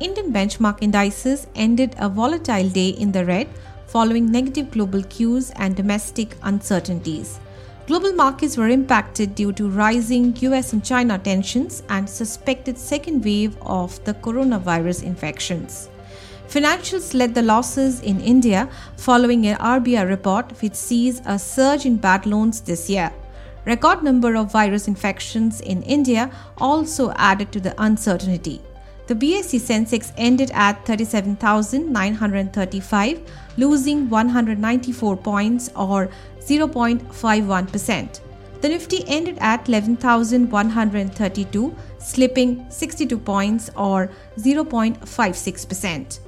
Indian benchmark indices ended a volatile day in the red following negative global cues and domestic uncertainties. Global markets were impacted due to rising US and China tensions and suspected second wave of the coronavirus infections. Financials led the losses in India following an RBI report which sees a surge in bad loans this year. Record number of virus infections in India also added to the uncertainty. The BSE Sensex ended at 37,935, losing 194 points or 0.51%. The Nifty ended at 11,132, slipping 62 points or 0.56%.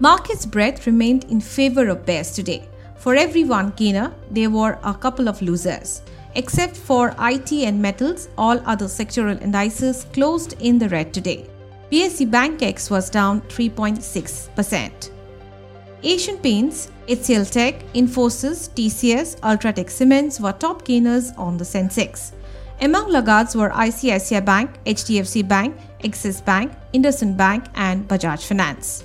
Markets' breadth remained in favor of bears today. For every one gainer, there were a couple of losers. Except for IT and metals, all other sectoral indices closed in the red today. BSE Bankex was down 3.6%. Asian Paints, HCL Tech, Infosys, TCS, Ultratech Cements were top gainers on the Sensex. Among laggards were ICICI Bank, HDFC Bank, Axis Bank, IndusInd Bank, and Bajaj Finance.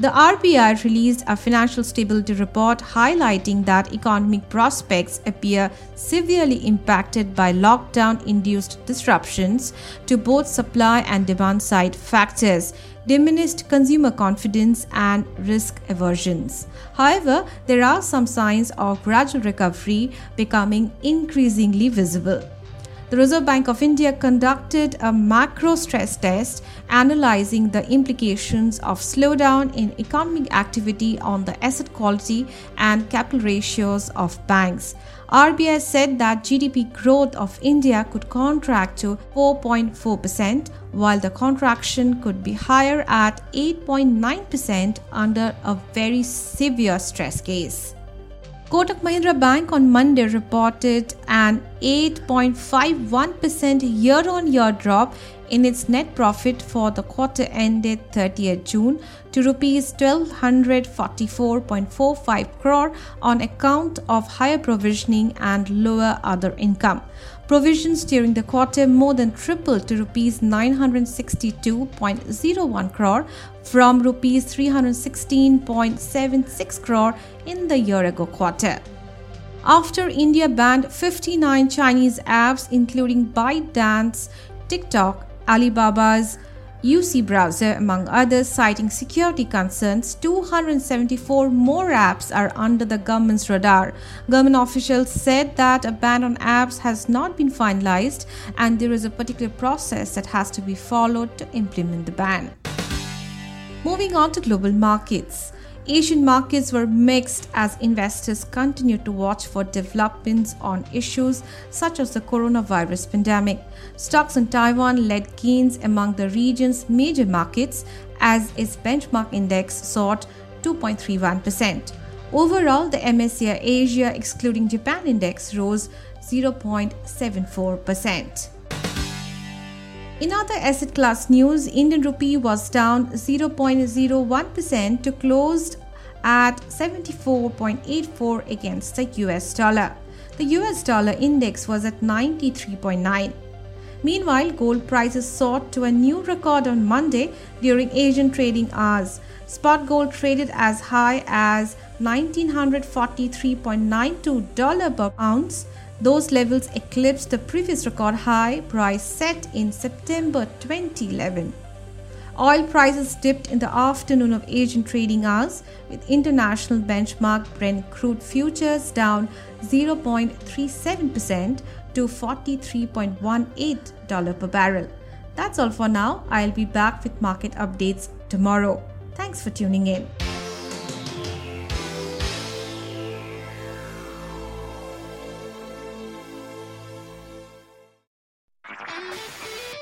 The RBI released a financial stability report highlighting that economic prospects appear severely impacted by lockdown induced disruptions to both supply and demand side factors, diminished consumer confidence, and risk aversions. However, there are some signs of gradual recovery becoming increasingly visible. The Reserve Bank of India conducted a macro stress test analyzing the implications of slowdown in economic activity on the asset quality and capital ratios of banks. RBI said that GDP growth of India could contract to 4.4%, while the contraction could be higher at 8.9% under a very severe stress case. Kotak Mahindra Bank on Monday reported an 8.51% year on year drop in its net profit for the quarter ended 30th June to rupees 1244.45 crore on account of higher provisioning and lower other income. Provisions during the quarter more than tripled to rupees 962.01 crore from rupees 316.76 crore in the year ago quarter. After India banned 59 Chinese apps including ByteDance, TikTok, Alibaba's UC browser, among others, citing security concerns, 274 more apps are under the government's radar. Government officials said that a ban on apps has not been finalized and there is a particular process that has to be followed to implement the ban. Moving on to global markets. Asian markets were mixed as investors continued to watch for developments on issues such as the coronavirus pandemic. Stocks in Taiwan led gains among the region's major markets as its benchmark index soared 2.31%. Overall, the MSCI Asia excluding Japan index rose 0.74%. In other asset class news, Indian rupee was down 0.01% to closed at 74.84 against the US dollar. The US dollar index was at 93.9. Meanwhile, gold prices soared to a new record on Monday during Asian trading hours. Spot gold traded as high as $1943.92 per ounce those levels eclipsed the previous record high price set in September 2011. Oil prices dipped in the afternoon of Asian trading hours, with international benchmark Brent crude futures down 0.37% to $43.18 per barrel. That's all for now. I'll be back with market updates tomorrow. Thanks for tuning in.